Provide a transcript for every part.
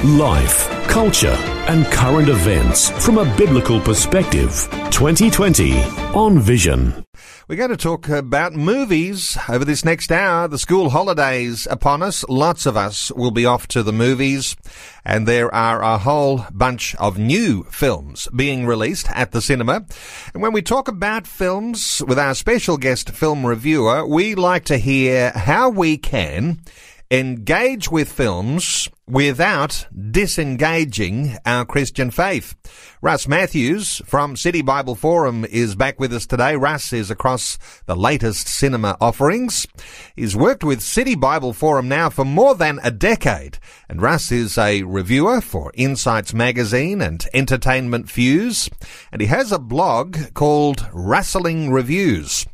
Life, culture, and current events from a biblical perspective. 2020 on Vision. We're going to talk about movies over this next hour. The school holidays upon us. Lots of us will be off to the movies, and there are a whole bunch of new films being released at the cinema. And when we talk about films with our special guest film reviewer, we like to hear how we can engage with films without disengaging our Christian faith. Russ Matthews from City Bible Forum is back with us today. Russ is across the latest cinema offerings. He's worked with City Bible Forum now for more than a decade. And Russ is a reviewer for Insights Magazine and Entertainment Fuse. And he has a blog called Rustling Reviews.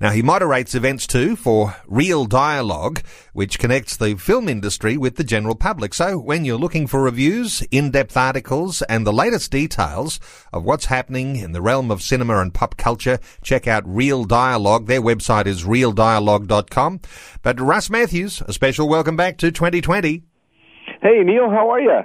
Now, he moderates events too for Real Dialogue, which connects the film industry with the general public. So when you're looking for reviews, in-depth articles, and the latest details of what's happening in the realm of cinema and pop culture, check out Real Dialogue. Their website is realdialogue.com. But Russ Matthews, a special welcome back to 2020. Hey, Neil, how are you?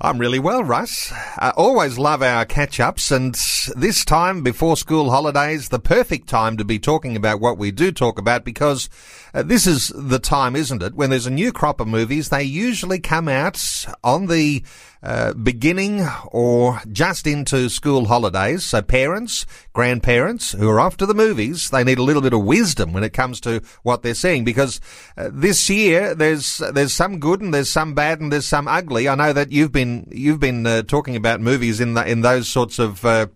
I'm really well, Russ. I always love our catch ups, and this time before school holidays, the perfect time to be talking about what we do talk about because uh, this is the time, isn't it? When there's a new crop of movies, they usually come out on the uh, beginning or just into school holidays. So parents, grandparents who are off to the movies, they need a little bit of wisdom when it comes to what they're seeing because uh, this year there's there's some good and there's some bad and there's some ugly. I know that you've been you've been uh, talking about movies in the, in those sorts of uh,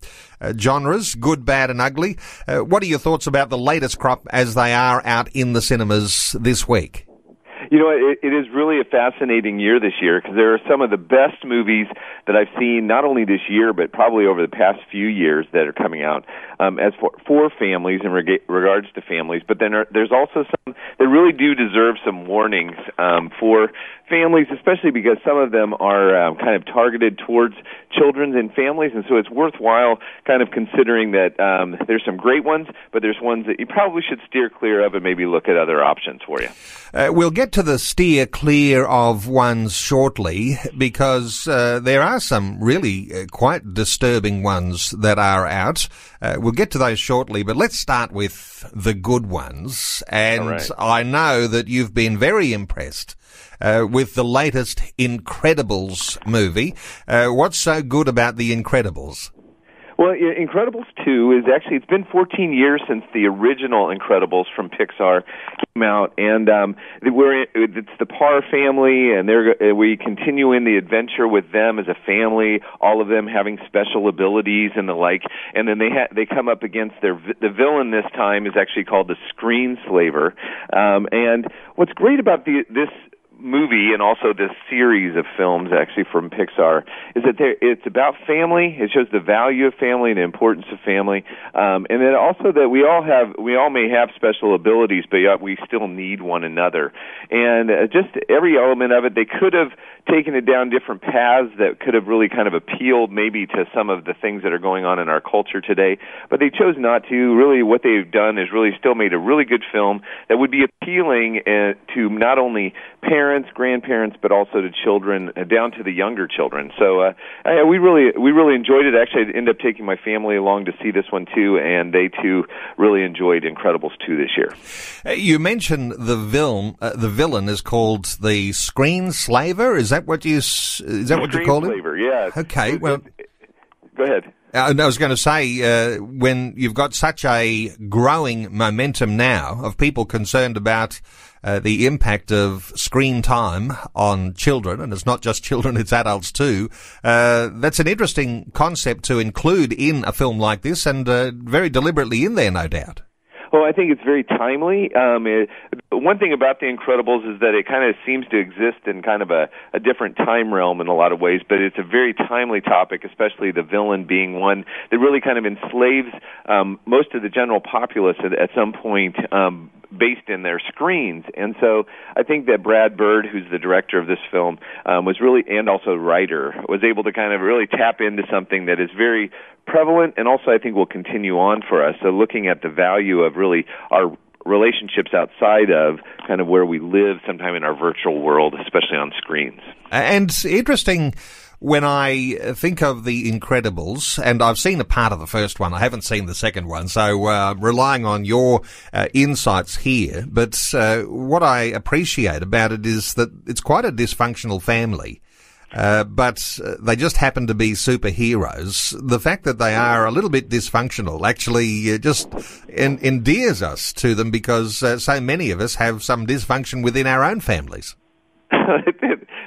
uh, genres, good, bad, and ugly. Uh, what are your thoughts about the latest crop as they are out in the cinemas this week? You know, it, it is really a fascinating year this year because there are some of the best movies that I've seen not only this year but probably over the past few years that are coming out um, as for for families in reg- regards to families. But then are, there's also some that really do deserve some warnings um, for families, especially because some of them are um, kind of targeted towards children and families, and so it's worthwhile kind of considering that um, there's some great ones, but there's ones that you probably should steer clear of and maybe look at other options for you. Uh, we'll get to the steer clear of ones shortly because uh, there are some really uh, quite disturbing ones that are out. Uh, we'll get to those shortly, but let's start with the good ones. And right. I know that you've been very impressed uh, with the latest Incredibles movie. Uh, what's so good about The Incredibles? Well, Incredibles 2 is actually, it's been 14 years since the original Incredibles from Pixar came out, and um, we're, it's the Parr family, and they're, we continue in the adventure with them as a family, all of them having special abilities and the like, and then they, ha- they come up against their, the villain this time is actually called the Screen Slaver, um, and what's great about the, this movie and also this series of films actually from Pixar is that it's about family. It shows the value of family and the importance of family, um, and then also that we all have we all may have special abilities, but yet we still need one another. And uh, just every element of it, they could have taken it down different paths that could have really kind of appealed maybe to some of the things that are going on in our culture today, but they chose not to. Really, what they've done is really still made a really good film that would be appealing uh, to not only parents, grandparents, but also to children, uh, down to the younger children. So uh, I, we really we really enjoyed it. Actually, I ended up taking my family along to see this one too, and they too really enjoyed Incredibles two this year. Uh, you mentioned the villain. The villain is called the Screen Slaver. Is that what you is that the what you call it? Slaver, yeah. Okay. Well, go ahead. Uh, I was going to say, uh, when you've got such a growing momentum now of people concerned about uh, the impact of screen time on children, and it's not just children, it's adults too. Uh, that's an interesting concept to include in a film like this, and uh, very deliberately in there, no doubt. Oh, I think it's very timely. Um, it, one thing about The Incredibles is that it kind of seems to exist in kind of a, a different time realm in a lot of ways, but it's a very timely topic, especially the villain being one that really kind of enslaves um, most of the general populace at, at some point. Um, based in their screens. And so I think that Brad Bird, who's the director of this film, um, was really, and also writer, was able to kind of really tap into something that is very prevalent and also I think will continue on for us. So looking at the value of really our relationships outside of kind of where we live sometime in our virtual world, especially on screens. And interesting when I think of The Incredibles, and I've seen a part of the first one, I haven't seen the second one, so uh, relying on your uh, insights here. But uh, what I appreciate about it is that it's quite a dysfunctional family. Uh, but uh, they just happen to be superheroes. The fact that they are a little bit dysfunctional actually uh, just en- endears us to them because so many of us have some dysfunction within our own families.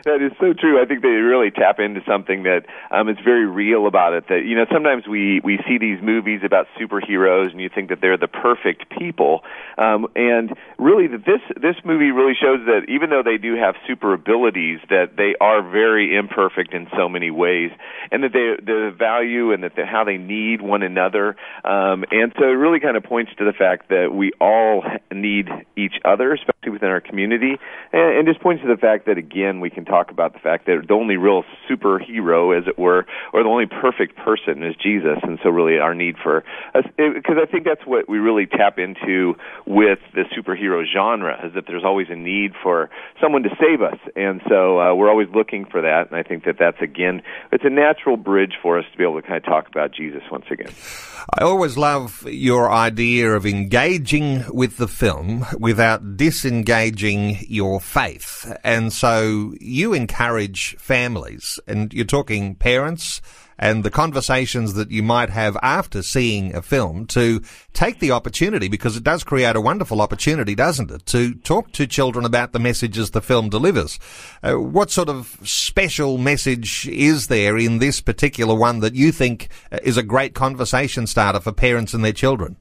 that is so true. I think they really tap into something that um, is very real about it. That you know, sometimes we we see these movies about superheroes, and you think that they're the perfect people, um, and really, that this this movie really shows that even though they do have super abilities, that they are very imperfect in so many ways, and that they the value and that the, how they need one another, um, and so it really kind of points to the fact that we all need each other, especially within our community, and, and just points to the fact that again we can talk about the fact that the only real superhero, as it were, or the only perfect person is Jesus, and so really our need for because I think that's what we really tap into with the superhero genre is that there's always a need for someone to save us, and so uh, we're always looking for that, and I think that that's again it's a natural bridge for us to be able to kind of talk about Jesus once again. I always love your idea of engaging with the film without disengaging your faith. And so you encourage families, and you're talking parents, and the conversations that you might have after seeing a film to take the opportunity because it does create a wonderful opportunity, doesn't it, to talk to children about the messages the film delivers. Uh, what sort of special message is there in this particular one that you think uh, is a great conversation starter for parents and their children?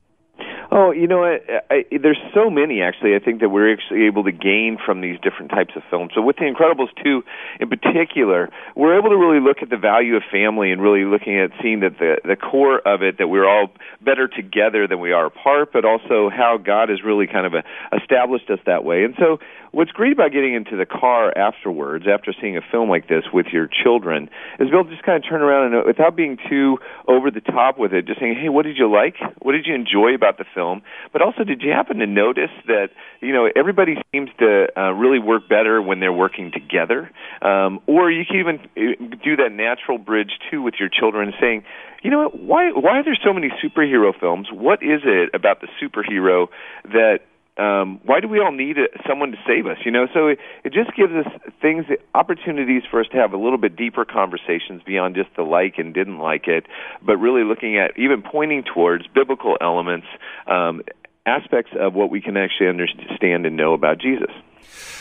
Oh, you know, I, I, there's so many actually. I think that we're actually able to gain from these different types of films. So with The Incredibles 2 in particular, we're able to really look at the value of family and really looking at seeing that the the core of it that we're all better together than we are apart, but also how God has really kind of a, established us that way. And so what's great about getting into the car afterwards, after seeing a film like this with your children, is to just kind of turn around and, without being too over the top with it, just saying, "Hey, what did you like? What did you enjoy about the film?" But also, did you happen to notice that you know everybody seems to uh, really work better when they're working together? Um, or you can even uh, do that natural bridge too with your children, saying, you know what? Why why are there so many superhero films? What is it about the superhero that um, why do we all need someone to save us? You know, so it, it just gives us things, opportunities for us to have a little bit deeper conversations beyond just the like and didn't like it, but really looking at even pointing towards biblical elements, um, aspects of what we can actually understand and know about Jesus.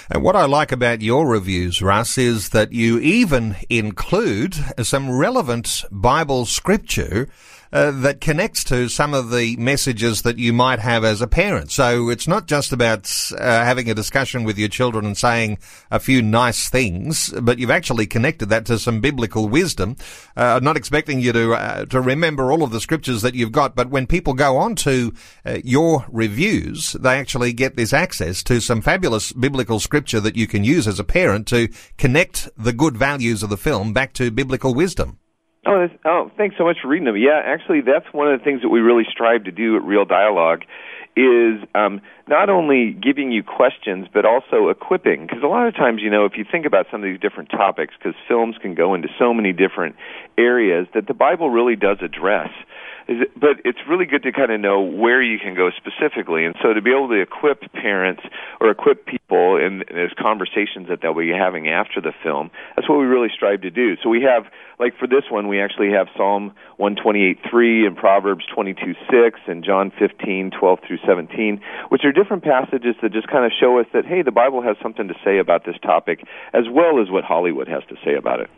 And what I like about your reviews, Russ, is that you even include some relevant Bible scripture uh, that connects to some of the messages that you might have as a parent. So it's not just about uh, having a discussion with your children and saying a few nice things, but you've actually connected that to some biblical wisdom. Uh, I'm not expecting you to uh, to remember all of the scriptures that you've got, but when people go on to uh, your reviews, they actually get this access to some fabulous biblical scripture that you can use as a parent to connect the good values of the film back to biblical wisdom. Oh, oh, thanks so much for reading them. Yeah, actually, that's one of the things that we really strive to do at Real Dialogue is um, not only giving you questions but also equipping. Because a lot of times, you know, if you think about some of these different topics, because films can go into so many different areas that the Bible really does address. It, but it's really good to kind of know where you can go specifically, and so to be able to equip parents or equip people in, in those conversations that they'll be having after the film, that's what we really strive to do. So we have, like for this one, we actually have Psalm 128:3 and Proverbs 22:6 and John 15:12 through 17, which are different passages that just kind of show us that hey, the Bible has something to say about this topic as well as what Hollywood has to say about it.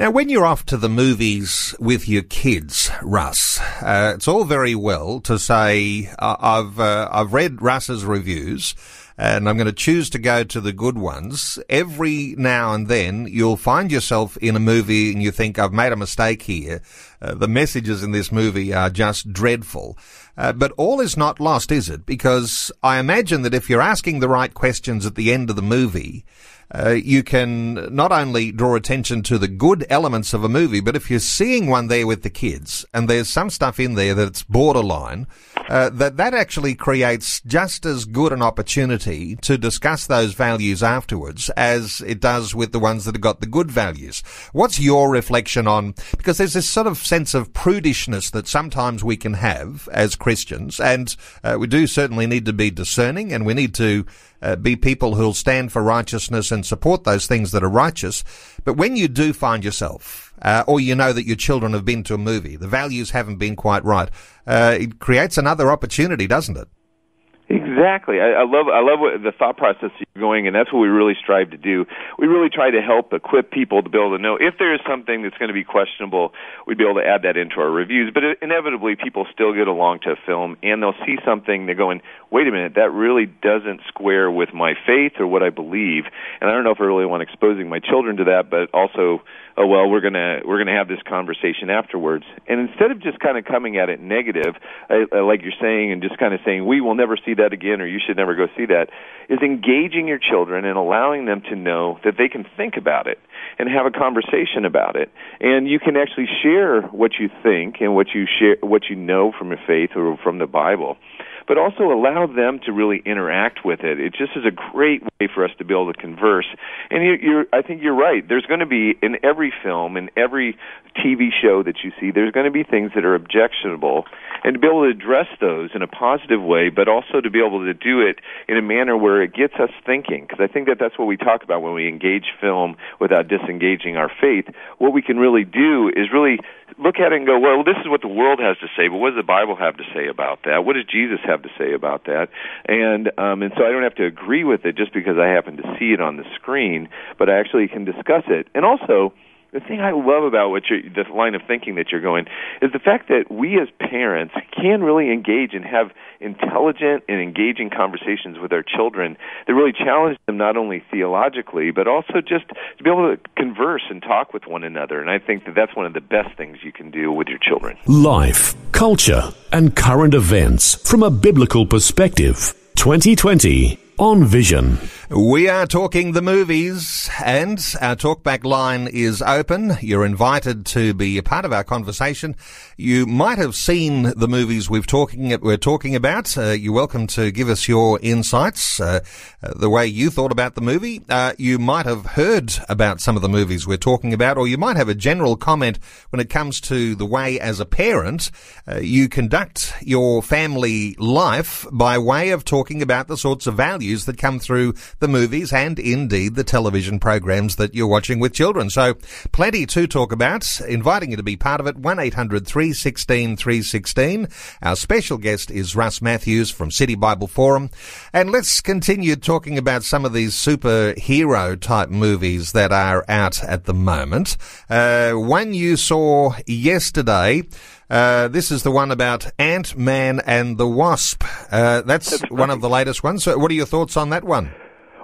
Now, when you're off to the movies with your kids, Russ, uh, it's all very well to say, uh, I've, uh, I've read Russ's reviews and I'm going to choose to go to the good ones. Every now and then you'll find yourself in a movie and you think, I've made a mistake here. Uh, the messages in this movie are just dreadful. Uh, but all is not lost, is it? Because I imagine that if you're asking the right questions at the end of the movie, uh, you can not only draw attention to the good elements of a movie, but if you're seeing one there with the kids and there's some stuff in there that's borderline, uh, that that actually creates just as good an opportunity to discuss those values afterwards as it does with the ones that have got the good values. What's your reflection on? Because there's this sort of sense of prudishness that sometimes we can have as Christians, and uh, we do certainly need to be discerning, and we need to uh, be people who'll stand for righteousness and support those things that are righteous. But when you do find yourself, uh, or you know that your children have been to a movie, the values haven't been quite right, uh, it creates another opportunity, doesn't it? Exactly. I, I love I love what, the thought process you're going, and that's what we really strive to do. We really try to help equip people to be able to know if there is something that's going to be questionable, we'd be able to add that into our reviews. But it, inevitably, people still get along to a film, and they'll see something. They're going, "Wait a minute, that really doesn't square with my faith or what I believe." And I don't know if I really want exposing my children to that, but also oh well we're going to we're going to have this conversation afterwards. And instead of just kind of coming at it negative uh, like you're saying and just kind of saying we will never see that again or you should never go see that is engaging your children and allowing them to know that they can think about it and have a conversation about it. And you can actually share what you think and what you share what you know from your faith or from the bible but also allow them to really interact with it. It just is a great way for us to be able to converse. And you, you're, I think you're right. There's going to be in every film, in every TV show that you see, there's going to be things that are objectionable, and to be able to address those in a positive way, but also to be able to do it in a manner where it gets us thinking. Because I think that that's what we talk about when we engage film without disengaging our faith. What we can really do is really look at it and go, well, this is what the world has to say, but what does the Bible have to say about that? What does Jesus have to say about that? And um, and so I don't have to agree with it just because I happen to see it on the screen, but I actually can discuss it. And also, the thing I love about what you're, this line of thinking that you're going is the fact that we as parents can really engage and have intelligent and engaging conversations with our children that really challenge them not only theologically but also just to be able to converse and talk with one another. And I think that that's one of the best things you can do with your children. Life, culture, and current events from a biblical perspective. 2020 on Vision. We are talking the movies, and our talkback line is open. You're invited to be a part of our conversation. You might have seen the movies we've talking we're talking about. Uh, you're welcome to give us your insights, uh, the way you thought about the movie. Uh, you might have heard about some of the movies we're talking about, or you might have a general comment when it comes to the way, as a parent, uh, you conduct your family life by way of talking about the sorts of values that come through the movies and indeed the television programs that you're watching with children. So plenty to talk about. Inviting you to be part of it. 1-800 316 316. Our special guest is Russ Matthews from City Bible Forum. And let's continue talking about some of these superhero type movies that are out at the moment. Uh, one you saw yesterday, uh, this is the one about Ant Man and the Wasp. Uh, that's, that's one of the latest ones. So, what are your thoughts on that one?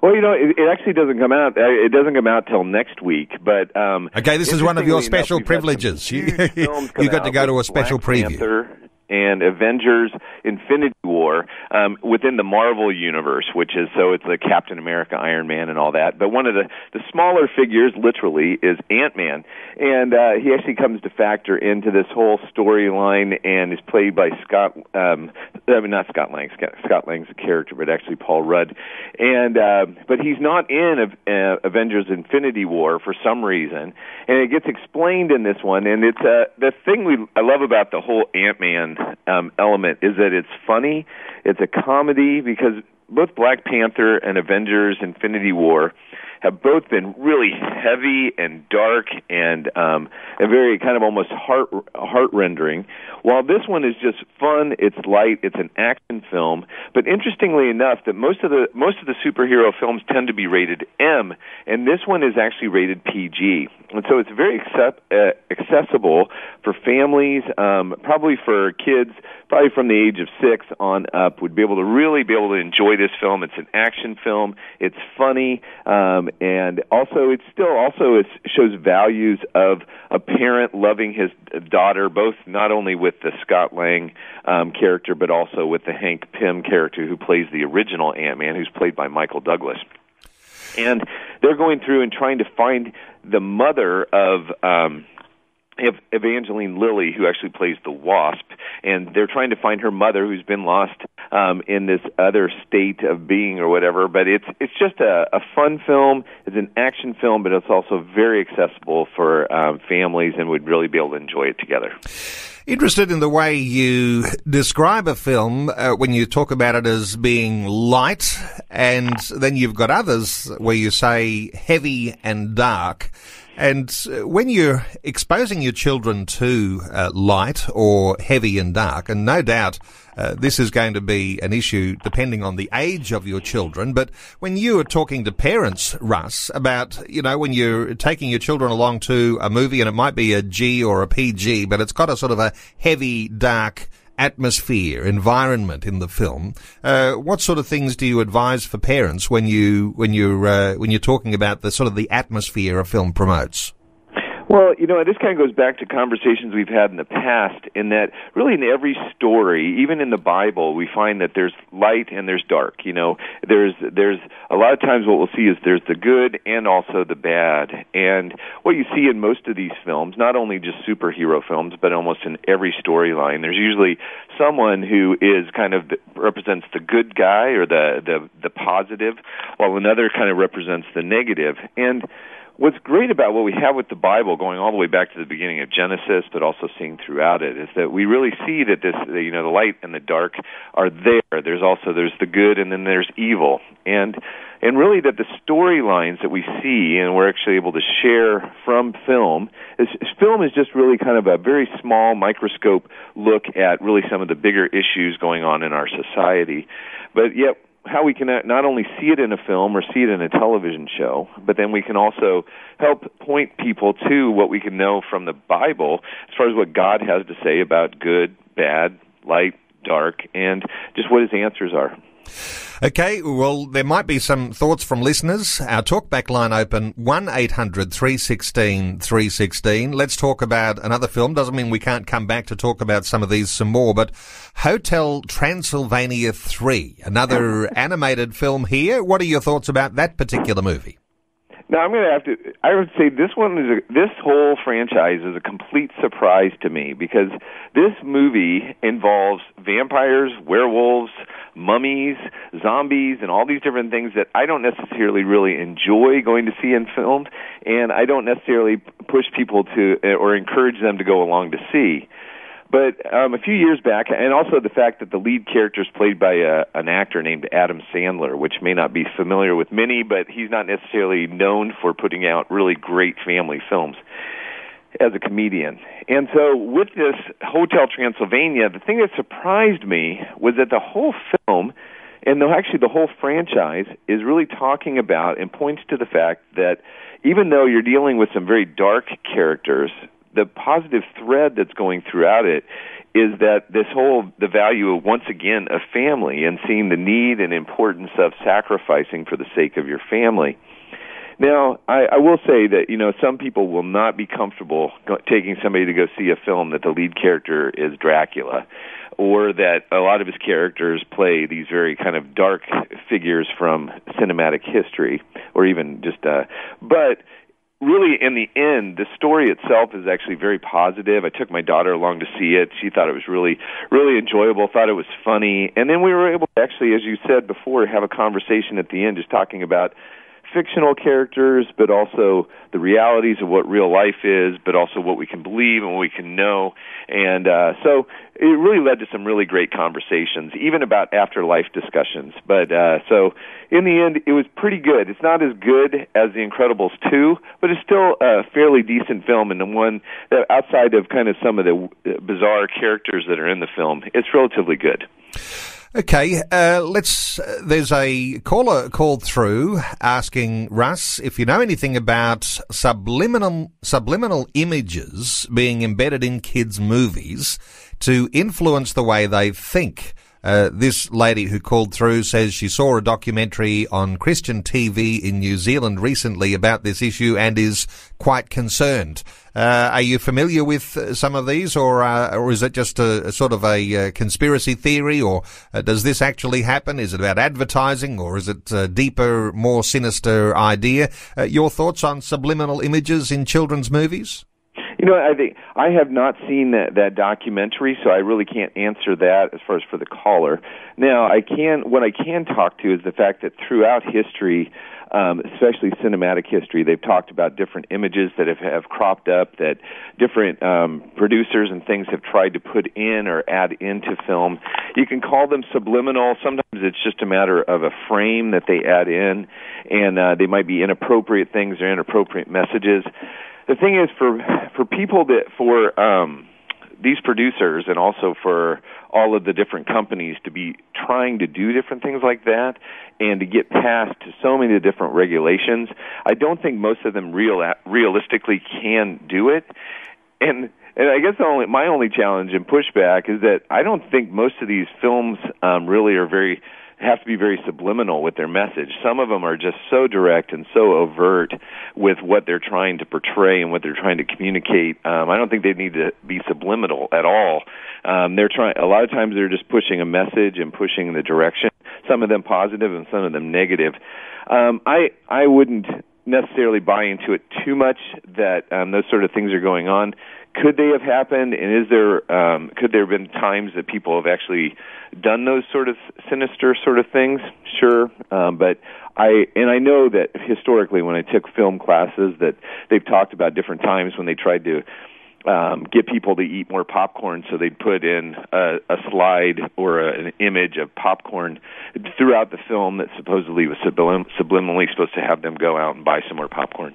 Well, you know, it, it actually doesn't come out. Uh, it doesn't come out till next week. But um, okay, this is one of your special enough, privileges. You, you got to go to a special Black preview. Panther and Avengers Infinity War um, within the Marvel universe, which is so it's the Captain America, Iron Man, and all that. But one of the the smaller figures, literally, is Ant Man, and uh, he actually comes to factor into this whole storyline and is played by Scott. Um, I mean, not Scott Lang. Scott, Lang's a character, but actually Paul Rudd, and uh, but he's not in uh, Avengers Infinity War for some reason, and it gets explained in this one. And it's uh, the thing we I love about the whole Ant Man um, element is that it's funny, it's a comedy because both Black Panther and Avengers Infinity War have both been really heavy and dark and um, and very kind of almost heart heart rendering. While this one is just fun, it's light, it's an action film. But interestingly enough, that most of the most of the superhero films tend to be rated M, and this one is actually rated PG, and so it's very accept, uh, accessible for families, um, probably for kids, probably from the age of six on up, would be able to really be able to enjoy this film. It's an action film. It's funny, um, and also it still also it shows values of a parent loving his daughter, both not only with the Scott Lang um, character, but also with the Hank Pym character who plays the original Ant Man, who's played by Michael Douglas. And they're going through and trying to find the mother of. Um, Evangeline Lilly, who actually plays the Wasp, and they're trying to find her mother, who's been lost um, in this other state of being or whatever. But it's it's just a, a fun film. It's an action film, but it's also very accessible for um, families, and would really be able to enjoy it together. Interested in the way you describe a film uh, when you talk about it as being light, and then you've got others where you say heavy and dark. And uh, when you're exposing your children to uh, light or heavy and dark, and no doubt uh, this is going to be an issue depending on the age of your children. But when you are talking to parents, Russ, about, you know, when you're taking your children along to a movie and it might be a G or a PG, but it's got a sort of a heavy, dark, atmosphere, environment in the film. Uh, what sort of things do you advise for parents when you when you're uh, when you're talking about the sort of the atmosphere a film promotes? Well, you know, this kind of goes back to conversations we've had in the past in that really in every story, even in the Bible, we find that there's light and there's dark. You know, there's there's a lot of times what we'll see is there's the good and also the bad. And what you see in most of these films, not only just superhero films, but almost in every storyline, there's usually someone who is kind of represents the good guy or the the the positive, while another kind of represents the negative. And what's great about what we have with the Bible, going all the way back to the beginning of Genesis, but also seeing throughout it, is that we really see that this, you know, the light and the dark are there. There's also there's the good, and then there's evil, and and really that the storylines that we see and we're actually able to share from film is film is just really kind of a very small microscope look at really some of the bigger issues going on in our society but yet how we can uh, not only see it in a film or see it in a television show, but then we can also help point people to what we can know from the Bible as far as what God has to say about good, bad, light, dark, and just what his answers are. Okay, well, there might be some thoughts from listeners. Our talkback line open 1 800 316 316. Let's talk about another film. Doesn't mean we can't come back to talk about some of these some more, but Hotel Transylvania 3, another animated film here. What are your thoughts about that particular movie? Now I'm going to have to. I would say this one is a, this whole franchise is a complete surprise to me because this movie involves vampires, werewolves, mummies, zombies, and all these different things that I don't necessarily really enjoy going to see in films, and I don't necessarily push people to or encourage them to go along to see. But um, a few years back, and also the fact that the lead character is played by a, an actor named Adam Sandler, which may not be familiar with many, but he's not necessarily known for putting out really great family films as a comedian. And so with this Hotel Transylvania, the thing that surprised me was that the whole film and though actually the whole franchise is really talking about and points to the fact that even though you're dealing with some very dark characters the positive thread that's going throughout it is that this whole the value of once again of family and seeing the need and importance of sacrificing for the sake of your family. Now, I, I will say that you know some people will not be comfortable go, taking somebody to go see a film that the lead character is Dracula, or that a lot of his characters play these very kind of dark figures from cinematic history, or even just. Uh, but really in the end the story itself is actually very positive. I took my daughter along to see it. She thought it was really really enjoyable thought it was funny. And then we were able to actually as you said before have a conversation at the end just talking about fictional characters, but also the realities of what real life is, but also what we can believe and what we can know. And uh, so it really led to some really great conversations, even about afterlife discussions. But uh, so in the end, it was pretty good. It's not as good as The Incredibles 2, but it's still a fairly decent film, and the one that outside of kind of some of the bizarre characters that are in the film, it's relatively good. Okay, uh, let's. Uh, there's a caller called through asking Russ if you know anything about subliminal subliminal images being embedded in kids' movies to influence the way they think. Uh, this lady who called through says she saw a documentary on Christian TV in New Zealand recently about this issue and is quite concerned. Uh, are you familiar with uh, some of these, or uh, or is it just a, a sort of a uh, conspiracy theory, or does this actually happen? Is it about advertising, or is it a deeper, more sinister idea? your thoughts on subliminal images in children's movies? You know, I think I have not seen that that documentary, so I really can't answer that as far as for the caller. Now, I can what I can talk to is the fact that throughout history, um, especially cinematic history. They've talked about different images that have, have cropped up that different um, producers and things have tried to put in or add into film. You can call them subliminal. Sometimes it's just a matter of a frame that they add in, and uh, they might be inappropriate things or inappropriate messages. The thing is, for for people that for um, these producers and also for all of the different companies to be trying to do different things like that and to get past so many different regulations. I don't think most of them real realistically can do it. And and I guess the only my only challenge and pushback is that I don't think most of these films um, really are very have to be very subliminal with their message. Some of them are just so direct and so overt with what they're trying to portray and what they're trying to communicate. Um, I don't think they need to be subliminal at all. Um, they're trying. A lot of times they're just pushing a message and pushing the direction. Some of them positive and some of them negative. Um, I I wouldn't necessarily buy into it too much that um, those sort of things are going on. Could they have happened and is there um could there have been times that people have actually done those sort of sinister sort of things? Sure um but i and i know that historically when i took film classes that they've talked about different times when they tried to um, get people to eat more popcorn, so they'd put in a, a slide or a, an image of popcorn throughout the film that supposedly was sublim- subliminally supposed to have them go out and buy some more popcorn.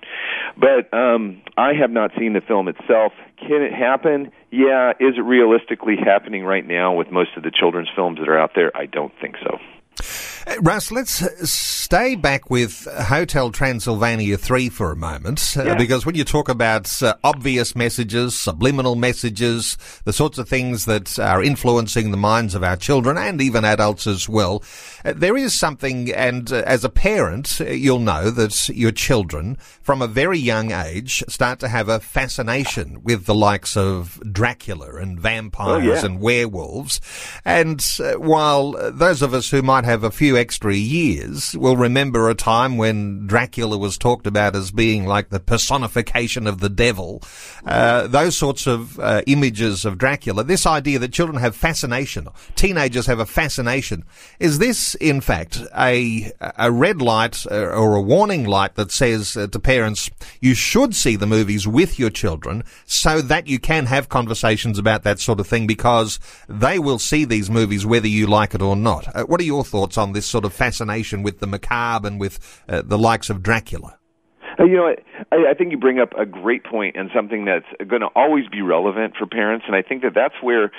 But um, I have not seen the film itself. Can it happen? Yeah. Is it realistically happening right now with most of the children's films that are out there? I don't think so. Uh, Russ, let's stay back with Hotel Transylvania 3 for a moment, uh, yeah. uh, because when you talk about uh, obvious messages, subliminal messages, the sorts of things that are influencing the minds of our children and even adults as well, uh, there is something, and uh, as a parent, you'll know that your children, from a very young age, start to have a fascination with the likes of Dracula and vampires oh, yeah. and werewolves. And while those of us who might have a few extra years will remember a time when Dracula was talked about as being like the personification of the devil. Uh, those sorts of uh, images of Dracula. This idea that children have fascination, teenagers have a fascination. Is this, in fact, a a red light uh, or a warning light that says uh, to parents, you should see the movies with your children so that you can have conversations about that sort of thing because they will see these movies whether you like it or not. Uh, what are your thoughts on this sort of fascination with the macabre and with uh, the likes of Dracula? Uh, you know, I, I think you bring up a great point and something that's going to always be relevant for parents, and I think that that's where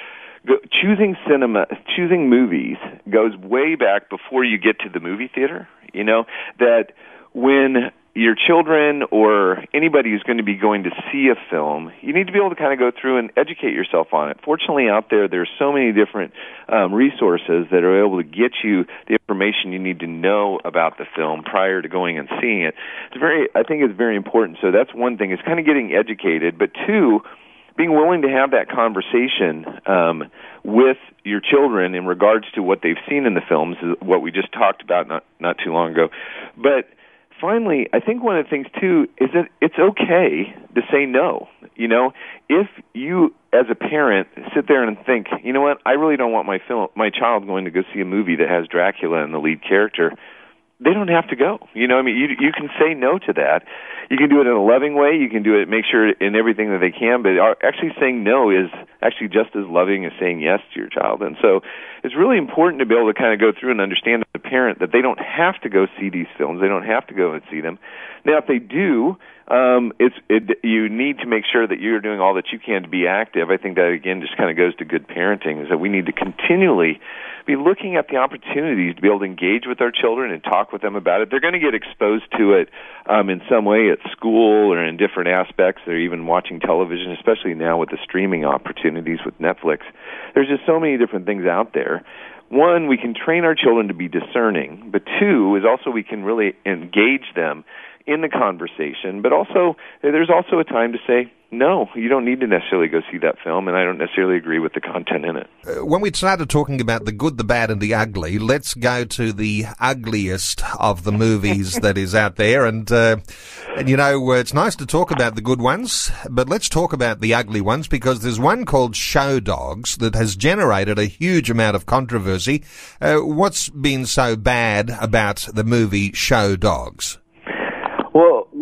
go, choosing cinema, choosing movies goes way back before you get to the movie theater. You know that when your children or anybody who's going to be going to see a film, you need to be able to kind of go through and educate yourself on it. Fortunately, out there, there's so many different um, resources that are able to get you the information you need to know about the film prior to going and seeing it. It's very, I think, it's very important. So that's one thing. Is kind of getting educated, but two, being willing to have that conversation um, with your children in regards to what they've seen in the films, what we just talked about not not too long ago, but finally, I think one of the things too is that it's okay to say no. You know, if you as a parent sit there and think, you know what, I really don't want my film, my child going to go see a movie that has Dracula in the lead character. They don't have to go. You know, I mean, you you can say no to that. You can do it in a loving way. You can do it, make sure in everything that they can. But actually saying no is actually just as loving as saying yes to your child. And so, it's really important to be able to kind of go through and understand as a parent that they don't have to go see these films. They don't have to go and see them. Now, if they do, um, it's it, you need to make sure that you're doing all that you can to be active. I think that again just kind of goes to good parenting is that we need to continually be looking at the opportunities to be able to engage with our children and talk with them about it. They're going to get exposed to it um, in some way at school or in different aspects. They're even watching television, especially now with the streaming opportunities with Netflix. There's just so many different things out there one, we can train our children to be discerning, but two is also we can really engage them in the conversation, but also there's also a time to say, no, you don't need to necessarily go see that film, and I don't necessarily agree with the content in it. Uh, when we started talking about the good, the bad, and the ugly, let's go to the ugliest of the movies that is out there. And, uh, and you know, uh, it's nice to talk about the good ones, but let's talk about the ugly ones because there's one called Show Dogs that has generated a huge amount of controversy. Uh, what's been so bad about the movie Show Dogs?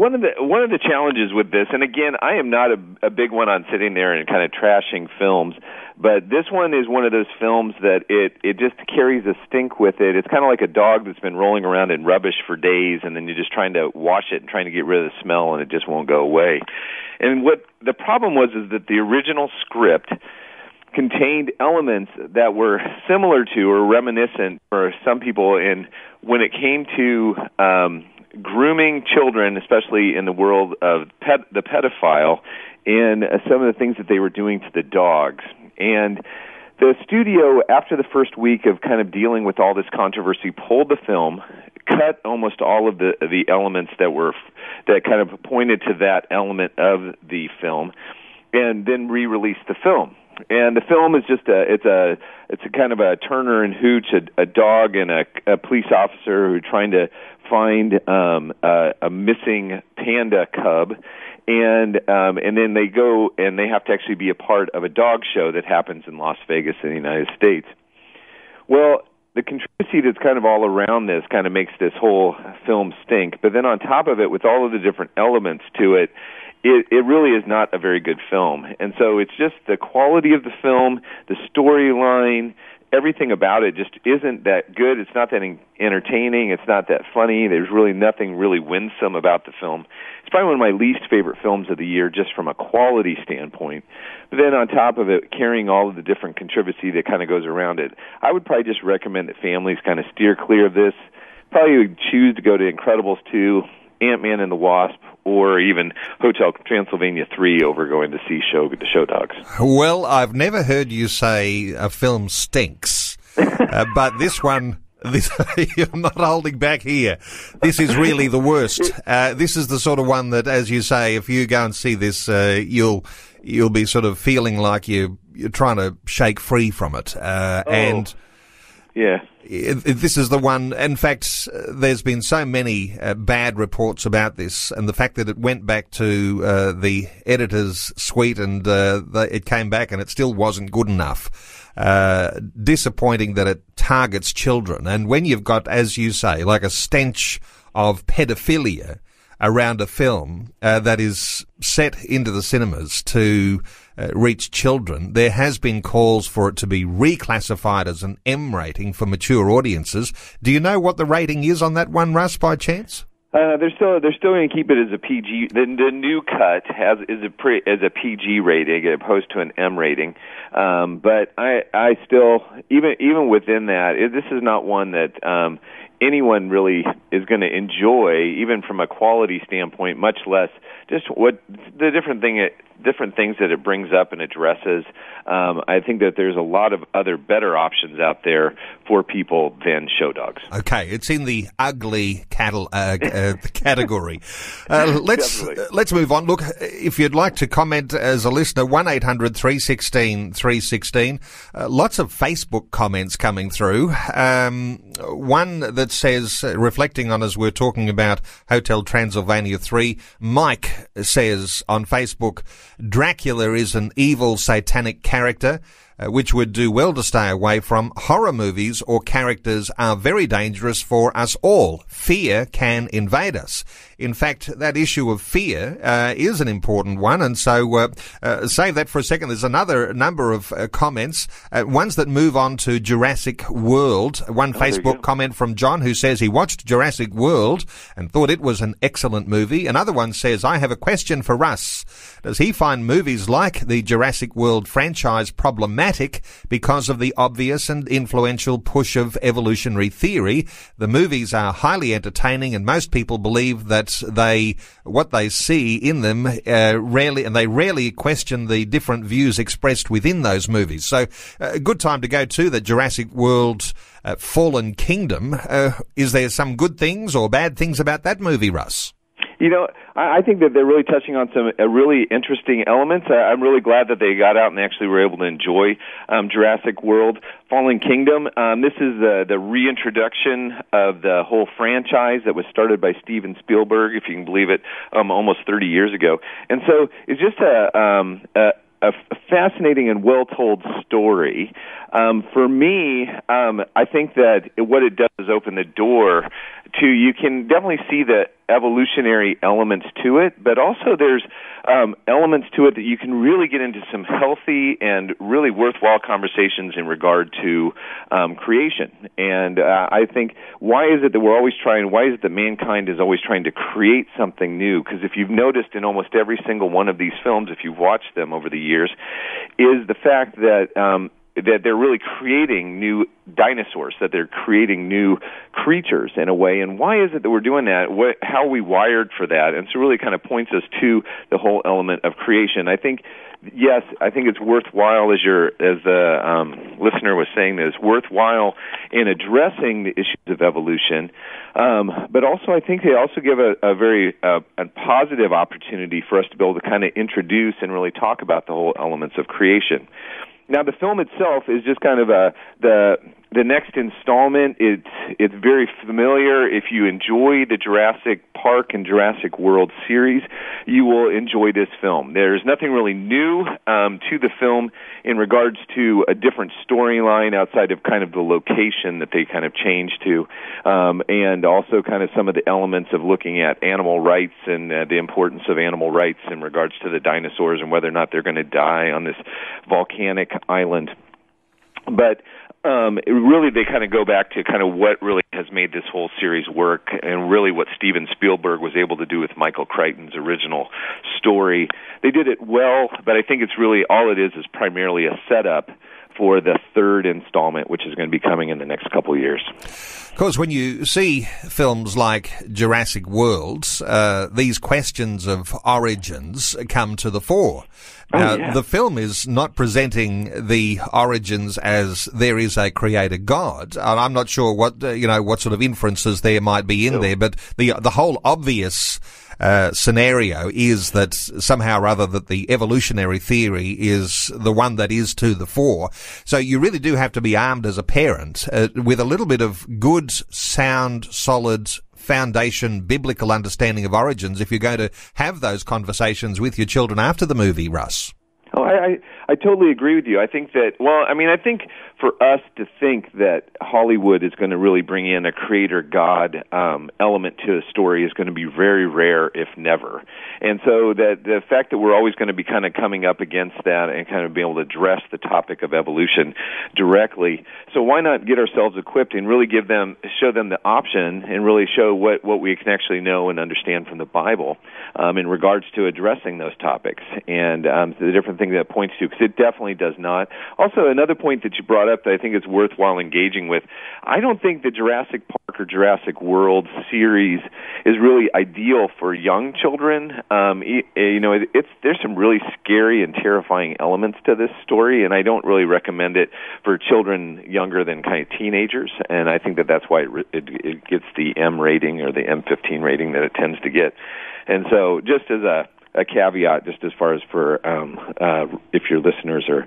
One of the one of the challenges with this, and again, I am not a, a big one on sitting there and kind of trashing films, but this one is one of those films that it it just carries a stink with it. It's kind of like a dog that's been rolling around in rubbish for days, and then you're just trying to wash it and trying to get rid of the smell, and it just won't go away. And what the problem was is that the original script contained elements that were similar to or reminiscent for some people in when it came to um grooming children, especially in the world of pet, the pedophile, and uh, some of the things that they were doing to the dogs. And the studio, after the first week of kind of dealing with all this controversy, pulled the film, cut almost all of the the elements that were that kind of pointed to that element of the film, and then re-released the film and the film is just a it's a it's a kind of a Turner and Hooch, a, a dog and a, a police officer who are trying to find um, a, a missing panda cub, and um, and then they go and they have to actually be a part of a dog show that happens in Las Vegas in the United States. Well, the controversy that's kind of all around this kind of makes this whole film stink. But then on top of it, with all of the different elements to it, it, it really is not a very good film. And so it's just the quality of the film, the storyline, everything about it just isn't that good. It's not that entertaining. It's not that funny. There's really nothing really winsome about the film. It's probably one of my least favorite films of the year, just from a quality standpoint. But then on top of it, carrying all of the different controversy that kind of goes around it, I would probably just recommend that families kind of steer clear of this. Probably choose to go to Incredibles 2, Ant Man and the Wasp, or even Hotel Transylvania 3 over going to see show the show dogs. Well, I've never heard you say a film stinks, uh, but this one. This, I'm not holding back here. This is really the worst. Uh, this is the sort of one that, as you say, if you go and see this, uh, you'll you'll be sort of feeling like you you're trying to shake free from it. Uh, oh. And yeah. This is the one. In fact, there's been so many uh, bad reports about this, and the fact that it went back to uh, the editor's suite and uh, it came back and it still wasn't good enough. Uh, disappointing that it targets children. And when you've got, as you say, like a stench of pedophilia around a film uh, that is set into the cinemas to uh, reach children, there has been calls for it to be reclassified as an M rating for mature audiences. Do you know what the rating is on that one, Russ, by chance? Uh, they're still they're still going to keep it as a PG. The, the new cut has is a pre, as a PG rating as opposed to an M rating. Um, but I I still even even within that, it, this is not one that um, anyone really is going to enjoy, even from a quality standpoint, much less just what the different thing it, different things that it brings up and addresses. Um, I think that there's a lot of other better options out there for people than show dogs. Okay, it's in the ugly cattle uh, uh, category. Uh, let's let's move on. Look, if you'd like to comment as a listener, one 316 316 uh, lots of Facebook comments coming through. Um, one that says, reflecting on as we're talking about Hotel Transylvania 3, Mike says on Facebook, Dracula is an evil satanic character. Uh, which would do well to stay away from. Horror movies or characters are very dangerous for us all. Fear can invade us. In fact, that issue of fear uh, is an important one, and so uh, uh, save that for a second. There's another number of uh, comments, uh, ones that move on to Jurassic World. One oh, Facebook comment from John who says he watched Jurassic World and thought it was an excellent movie. Another one says, "I have a question for Russ. Does he find movies like the Jurassic World franchise problematic because of the obvious and influential push of evolutionary theory? The movies are highly entertaining, and most people believe that." they what they see in them uh, rarely, and they rarely question the different views expressed within those movies. So, uh, a good time to go to the Jurassic World uh, Fallen Kingdom. Uh, is there some good things or bad things about that movie, Russ? You know, I I think that they're really touching on some uh, really interesting elements. I, I'm really glad that they got out and actually were able to enjoy um, Jurassic World, Fallen Kingdom. Um, this is the the reintroduction of the whole franchise that was started by Steven Spielberg, if you can believe it, um, almost 30 years ago. And so it's just a, um, a a fascinating and well told story. Um, for me, um, I think that what it does is open the door to you can definitely see the evolutionary elements to it, but also there's um, elements to it that you can really get into some healthy and really worthwhile conversations in regard to um, creation. And uh, I think why is it that we're always trying? Why is it that mankind is always trying to create something new? Because if you've noticed in almost every single one of these films, if you've watched them over the years, is the fact that um, that they're really creating new dinosaurs, that they're creating new creatures in a way. And why is it that we're doing that? What, how are we wired for that? And so really kind of points us to the whole element of creation. I think, yes, I think it's worthwhile as your as the um, listener was saying, that it's worthwhile in addressing the issues of evolution. Um, but also, I think they also give a, a very uh, a positive opportunity for us to be able to kind of introduce and really talk about the whole elements of creation. Now the film itself is just kind of a the the next installment. It's it's very familiar. If you enjoy the Jurassic Park and Jurassic World series, you will enjoy this film. There's nothing really new um, to the film in regards to a different storyline outside of kind of the location that they kind of changed to, um, and also kind of some of the elements of looking at animal rights and uh, the importance of animal rights in regards to the dinosaurs and whether or not they're going to die on this volcanic island. But um, really they kind of go back to kind of what really has made this whole series work and really what Steven Spielberg was able to do with Michael Crichton's original story. They did it well, but I think it's really all it is is primarily a setup for the third installment, which is going to be coming in the next couple of years. Of course, when you see films like Jurassic World, uh, these questions of origins come to the fore. Oh, now, yeah. the film is not presenting the origins as there is a creator God. And I'm not sure what, uh, you know, what sort of inferences there might be in there, but the, the whole obvious uh, scenario is that somehow or other that the evolutionary theory is the one that is to the fore. So you really do have to be armed as a parent uh, with a little bit of good, sound, solid foundation biblical understanding of origins if you're going to have those conversations with your children after the movie, Russ. Oh, I, I totally agree with you. I think that well, I mean, I think for us to think that Hollywood is going to really bring in a creator god um, element to a story is going to be very rare, if never. And so that the fact that we're always going to be kind of coming up against that and kind of being able to address the topic of evolution directly. So why not get ourselves equipped and really give them, show them the option and really show what what we can actually know and understand from the Bible um, in regards to addressing those topics and um, the different things that points to it definitely does not. Also, another point that you brought up that I think is worthwhile engaging with. I don't think the Jurassic Park or Jurassic World series is really ideal for young children. Um, you know, it's there's some really scary and terrifying elements to this story, and I don't really recommend it for children younger than kind of teenagers. And I think that that's why it, it, it gets the M rating or the M15 rating that it tends to get. And so, just as a a caveat just as far as for um, uh, if your listeners are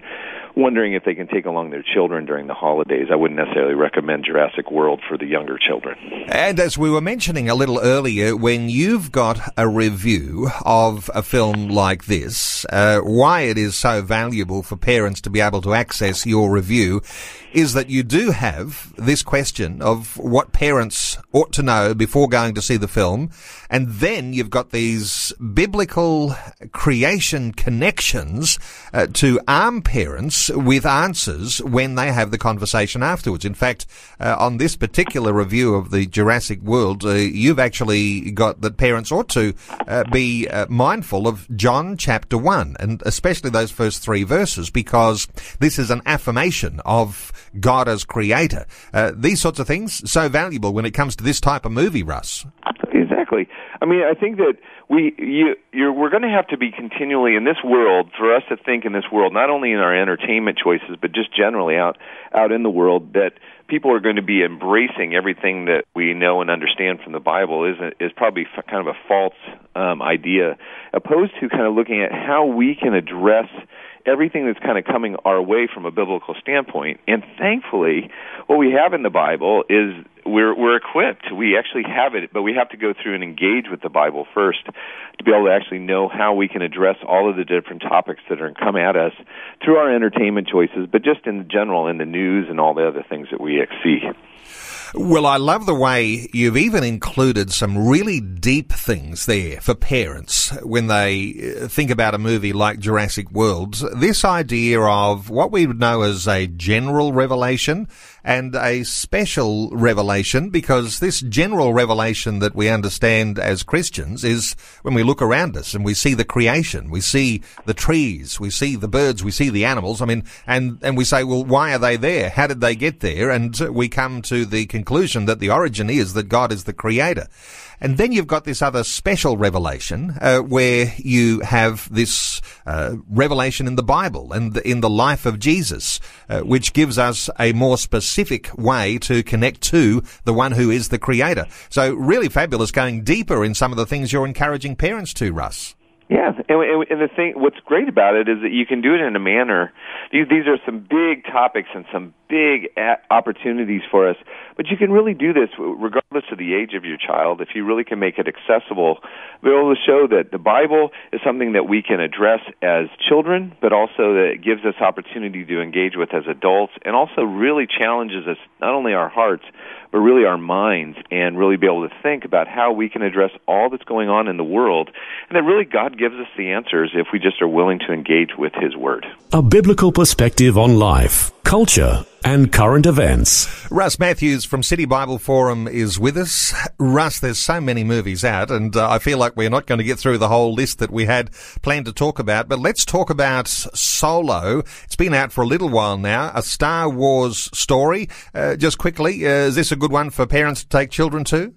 wondering if they can take along their children during the holidays, I wouldn't necessarily recommend Jurassic World for the younger children. And as we were mentioning a little earlier, when you've got a review of a film like this, uh, why it is so valuable for parents to be able to access your review is that you do have this question of what parents ought to know before going to see the film. And then you've got these biblical creation connections uh, to arm parents with answers when they have the conversation afterwards. In fact, uh, on this particular review of the Jurassic World, uh, you've actually got that parents ought to uh, be uh, mindful of John chapter 1 and especially those first three verses because this is an affirmation of God as creator. Uh, these sorts of things so valuable when it comes to this type of movie, Russ. Exactly. I mean, I think that we you you're, we're going to have to be continually in this world for us to think in this world, not only in our entertainment choices, but just generally out out in the world that people are going to be embracing everything that we know and understand from the Bible is is probably kind of a false um, idea, opposed to kind of looking at how we can address everything that's kind of coming our way from a biblical standpoint. And thankfully, what we have in the Bible is we're we're equipped. We actually have it, but we have to go through and engage with the Bible first to be able to actually know how we can address all of the different topics that are come at us through our entertainment choices, but just in general in the news and all the other things that we see. Well, I love the way you've even included some really deep things there for parents when they uh, think about a movie like Jurassic World. This idea of what we would know as a general revelation and a special revelation because this general revelation that we understand as Christians is when we look around us and we see the creation, we see the trees, we see the birds, we see the animals. I mean, and, and we say, well, why are they there? How did they get there? And we come to the conclusion that the origin is that God is the creator. And then you've got this other special revelation uh, where you have this uh, revelation in the Bible and in the life of Jesus, uh, which gives us a more specific way to connect to the one who is the creator. So really fabulous going deeper in some of the things you're encouraging parents to, Russ. Yeah, and, and the thing, what's great about it is that you can do it in a manner. These, these are some big topics and some big opportunities for us, but you can really do this regardless of the age of your child. If you really can make it accessible, be able to show that the Bible is something that we can address as children, but also that it gives us opportunity to engage with as adults, and also really challenges us not only our hearts but really our minds and really be able to think about how we can address all that's going on in the world. And that really God gives us the answers if we just are willing to engage with His Word. A biblical perspective on life, culture, and current events. Russ Matthews from City Bible Forum is with us. Russ, there's so many movies out, and uh, I feel like we're not going to get through the whole list that we had planned to talk about, but let's talk about Solo. It's been out for a little while now, a Star Wars story. Uh, just quickly, uh, is this a good one for parents to take children to?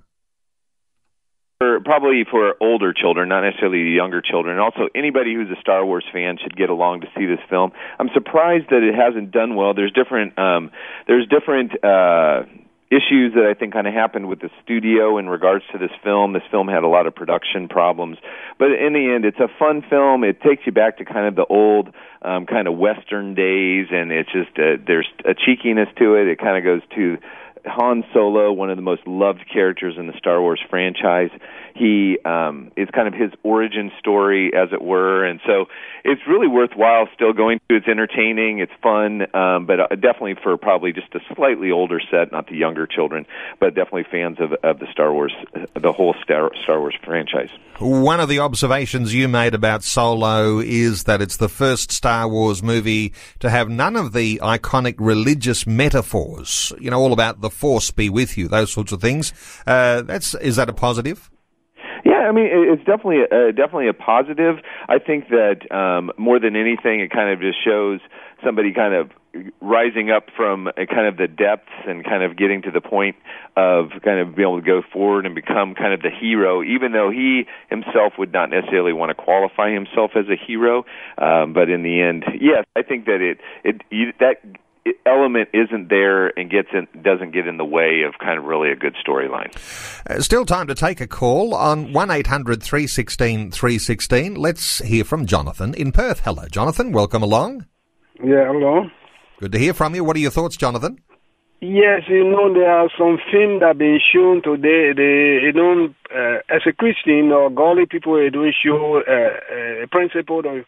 For probably for older children, not necessarily younger children. Also, anybody who's a Star Wars fan should get along to see this film. I'm surprised that it hasn't done well. There's different um, there's different uh, issues that I think kind of happened with the studio in regards to this film. This film had a lot of production problems, but in the end, it's a fun film. It takes you back to kind of the old um, kind of Western days, and it's just uh, there's a cheekiness to it. It kind of goes to Han Solo, one of the most loved characters in the Star Wars franchise. He um, is kind of his origin story, as it were, and so it's really worthwhile still going to. It's entertaining, it's fun, um, but uh, definitely for probably just a slightly older set, not the younger children, but definitely fans of of the Star Wars, the whole Star Star Wars franchise. One of the observations you made about Solo is that it's the first Star Wars movie to have none of the iconic religious metaphors. You know, all about the Force be with you, those sorts of things. Uh, that's is that a positive? Yeah, I mean it's definitely a, definitely a positive. I think that um, more than anything, it kind of just shows somebody kind of rising up from kind of the depths and kind of getting to the point of kind of being able to go forward and become kind of the hero, even though he himself would not necessarily want to qualify himself as a hero. Um, but in the end, yes, I think that it it you, that element isn't there and gets in, doesn't get in the way of kind of really a good storyline. Uh, still time to take a call on 1800 316 316. Let's hear from Jonathan in Perth. Hello, Jonathan. Welcome along. Yeah, hello. Good to hear from you. What are your thoughts, Jonathan? Yes, you know there are some films that being shown today. They, you know, uh, as a Christian or godly people, they don't show uh, a principle of,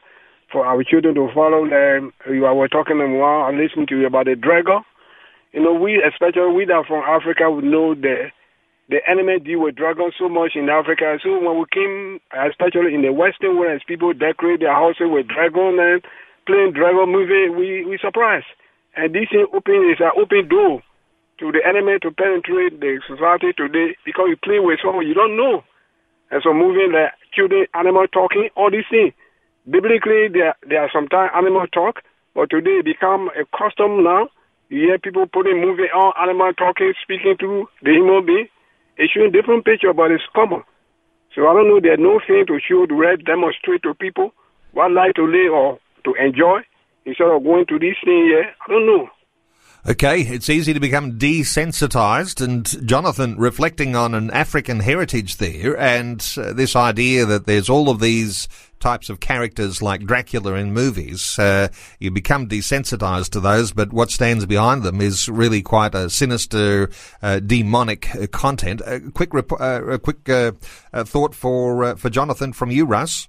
for our children to follow. Them. You were talking a while. I listened to you about the dragon. You know, we, especially we that from Africa, would know the the enemy deal with dragons so much in Africa. So when we came, especially in the Western world, as people decorate their houses with dragon and playing dragon movie, we we surprised. And this thing open is an open door to the enemy to penetrate the society today because you play with someone you don't know. And so moving the children, animal talking, all these things. Biblically, there, there are sometimes animal talk, but today it become a custom now. You hear people putting movie on animal talking, speaking to the human being. It's showing different picture, but it's common. So I don't know, there's no thing to show, to read, demonstrate to people what life to live or to enjoy instead of going to this thing here. I don't know. Okay, it's easy to become desensitized, and Jonathan reflecting on an African heritage there, and uh, this idea that there's all of these types of characters like Dracula in movies. Uh, you become desensitized to those, but what stands behind them is really quite a sinister, uh, demonic uh, content. A quick, rep- uh, a quick uh, thought for for Jonathan from you, Russ.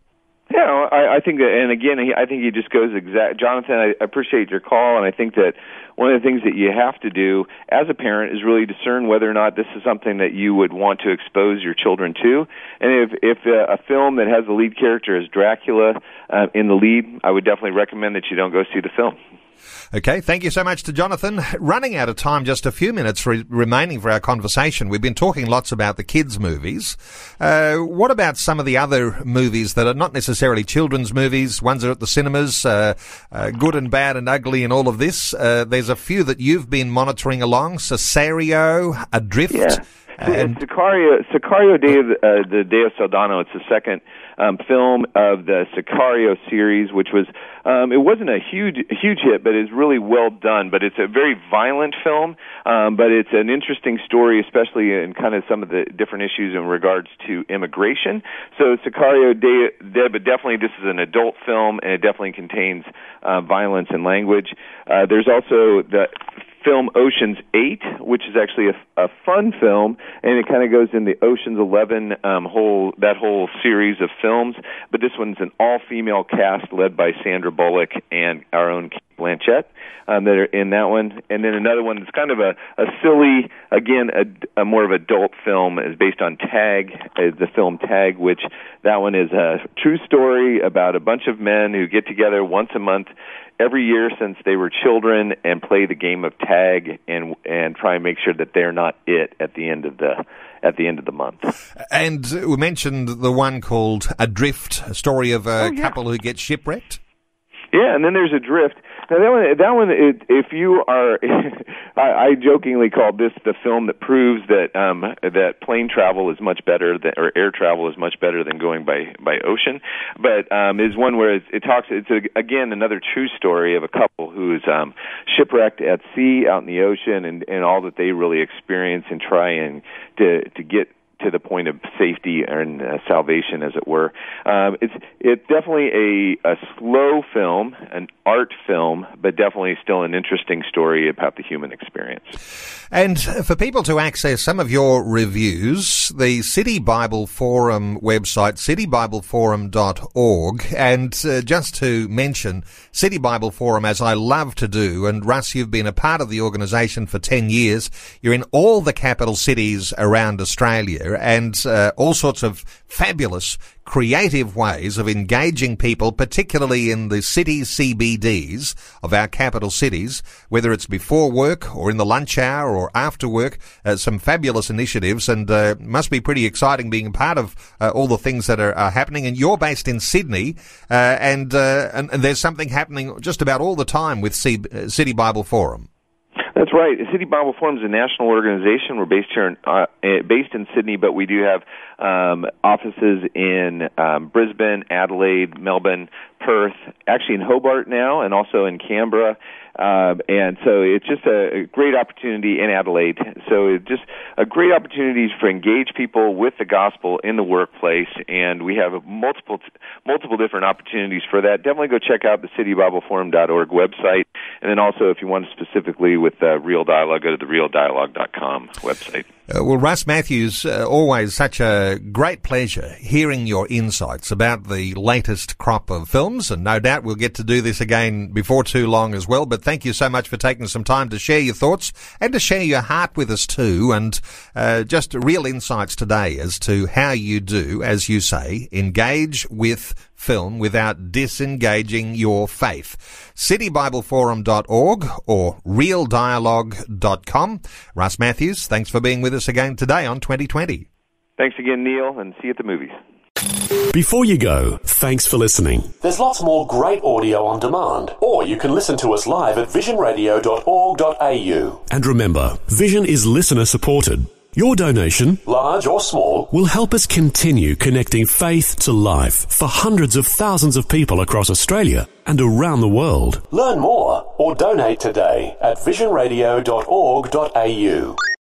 Yeah, I, I think that, and again, I think he just goes exact. Jonathan, I appreciate your call, and I think that one of the things that you have to do as a parent is really discern whether or not this is something that you would want to expose your children to. And if if a, a film that has the lead character as Dracula uh, in the lead, I would definitely recommend that you don't go see the film. Okay, thank you so much to Jonathan. Running out of time, just a few minutes re- remaining for our conversation. We've been talking lots about the kids' movies. Uh, what about some of the other movies that are not necessarily children's movies? Ones that are at the cinemas, uh, uh, good and bad and ugly, and all of this. Uh, there's a few that you've been monitoring along: Sicario, Adrift. Yeah. And Sicario, Sicario Day of, uh, the Day of Soldado. It's the second um, film of the Sicario series, which was um, it wasn't a huge huge hit, but it's really well done. But it's a very violent film, um, but it's an interesting story, especially in kind of some of the different issues in regards to immigration. So Sicario Day, but definitely this is an adult film, and it definitely contains uh, violence and language. Uh, there's also the film Ocean's Eight, which is actually a, a fun film, and it kind of goes in the Ocean's Eleven um, whole that whole series of films. But this one's an all-female cast led by Sandra Bullock and our own Cate Blanchett um, that are in that one. And then another one that's kind of a, a silly, again, a, a more of adult film is based on Tag, is the film Tag, which that one is a true story about a bunch of men who get together once a month every year since they were children and play the game of tag and and try and make sure that they're not it at the end of the at the end of the month. And we mentioned the one called Adrift, a story of a oh, yeah. couple who get shipwrecked. Yeah, and then there's Adrift, now that one, that one, it, if you are, I, I jokingly called this the film that proves that um, that plane travel is much better than, or air travel is much better than going by by ocean. But um, is one where it, it talks. It's a, again another true story of a couple who's um, shipwrecked at sea out in the ocean, and and all that they really experience and try and to to get to the point of safety and uh, salvation, as it were. Um, it's it's definitely a, a slow film, an art film, but definitely still an interesting story about the human experience. And for people to access some of your reviews, the City Bible Forum website, citybibleforum.org, and uh, just to mention City Bible Forum, as I love to do, and Russ, you've been a part of the organisation for 10 years. You're in all the capital cities around Australia and uh, all sorts of fabulous creative ways of engaging people, particularly in the city CBDs of our capital cities, whether it's before work or in the lunch hour or after work. Uh, some fabulous initiatives and uh, must be pretty exciting being part of uh, all the things that are, are, happening. And you're based in Sydney, uh, and, uh, and, and there's something happening just about all the time with C- City Bible Forum. That's right. City Bible Forum is a national organization. We're based here in uh, eh, based in Sydney, but we do have um, offices in um, Brisbane, Adelaide, Melbourne, Perth, actually in Hobart now, and also in Canberra. Uh, and so it's just a, a great opportunity in Adelaide. So it's just a great opportunity for engage people with the gospel in the workplace, and we have multiple multiple different opportunities for that. Definitely go check out the citybibleforum.org website, and then also if you want specifically with uh, Uh, real Dialogue, go to the realdialogue.com website. Uh, well, Russ Matthews, uh, always such a great pleasure hearing your insights about the latest crop of films, and no doubt we'll get to do this again before too long as well. But thank you so much for taking some time to share your thoughts and to share your heart with us too, and uh, just real insights today as to how you do, as you say, engage with film without disengaging your faith. CityBibleForum.org or RealDialogue.com. Russ Matthews, thanks for being with us again today on 2020. Thanks again, Neil, and see you at the movies. Before you go, thanks for listening. There's lots more great audio on demand, or you can listen to us live at visionradio.org.au. And remember, Vision is listener supported. Your donation, large or small, will help us continue connecting faith to life for hundreds of thousands of people across Australia and around the world. Learn more or donate today at visionradio.org.au.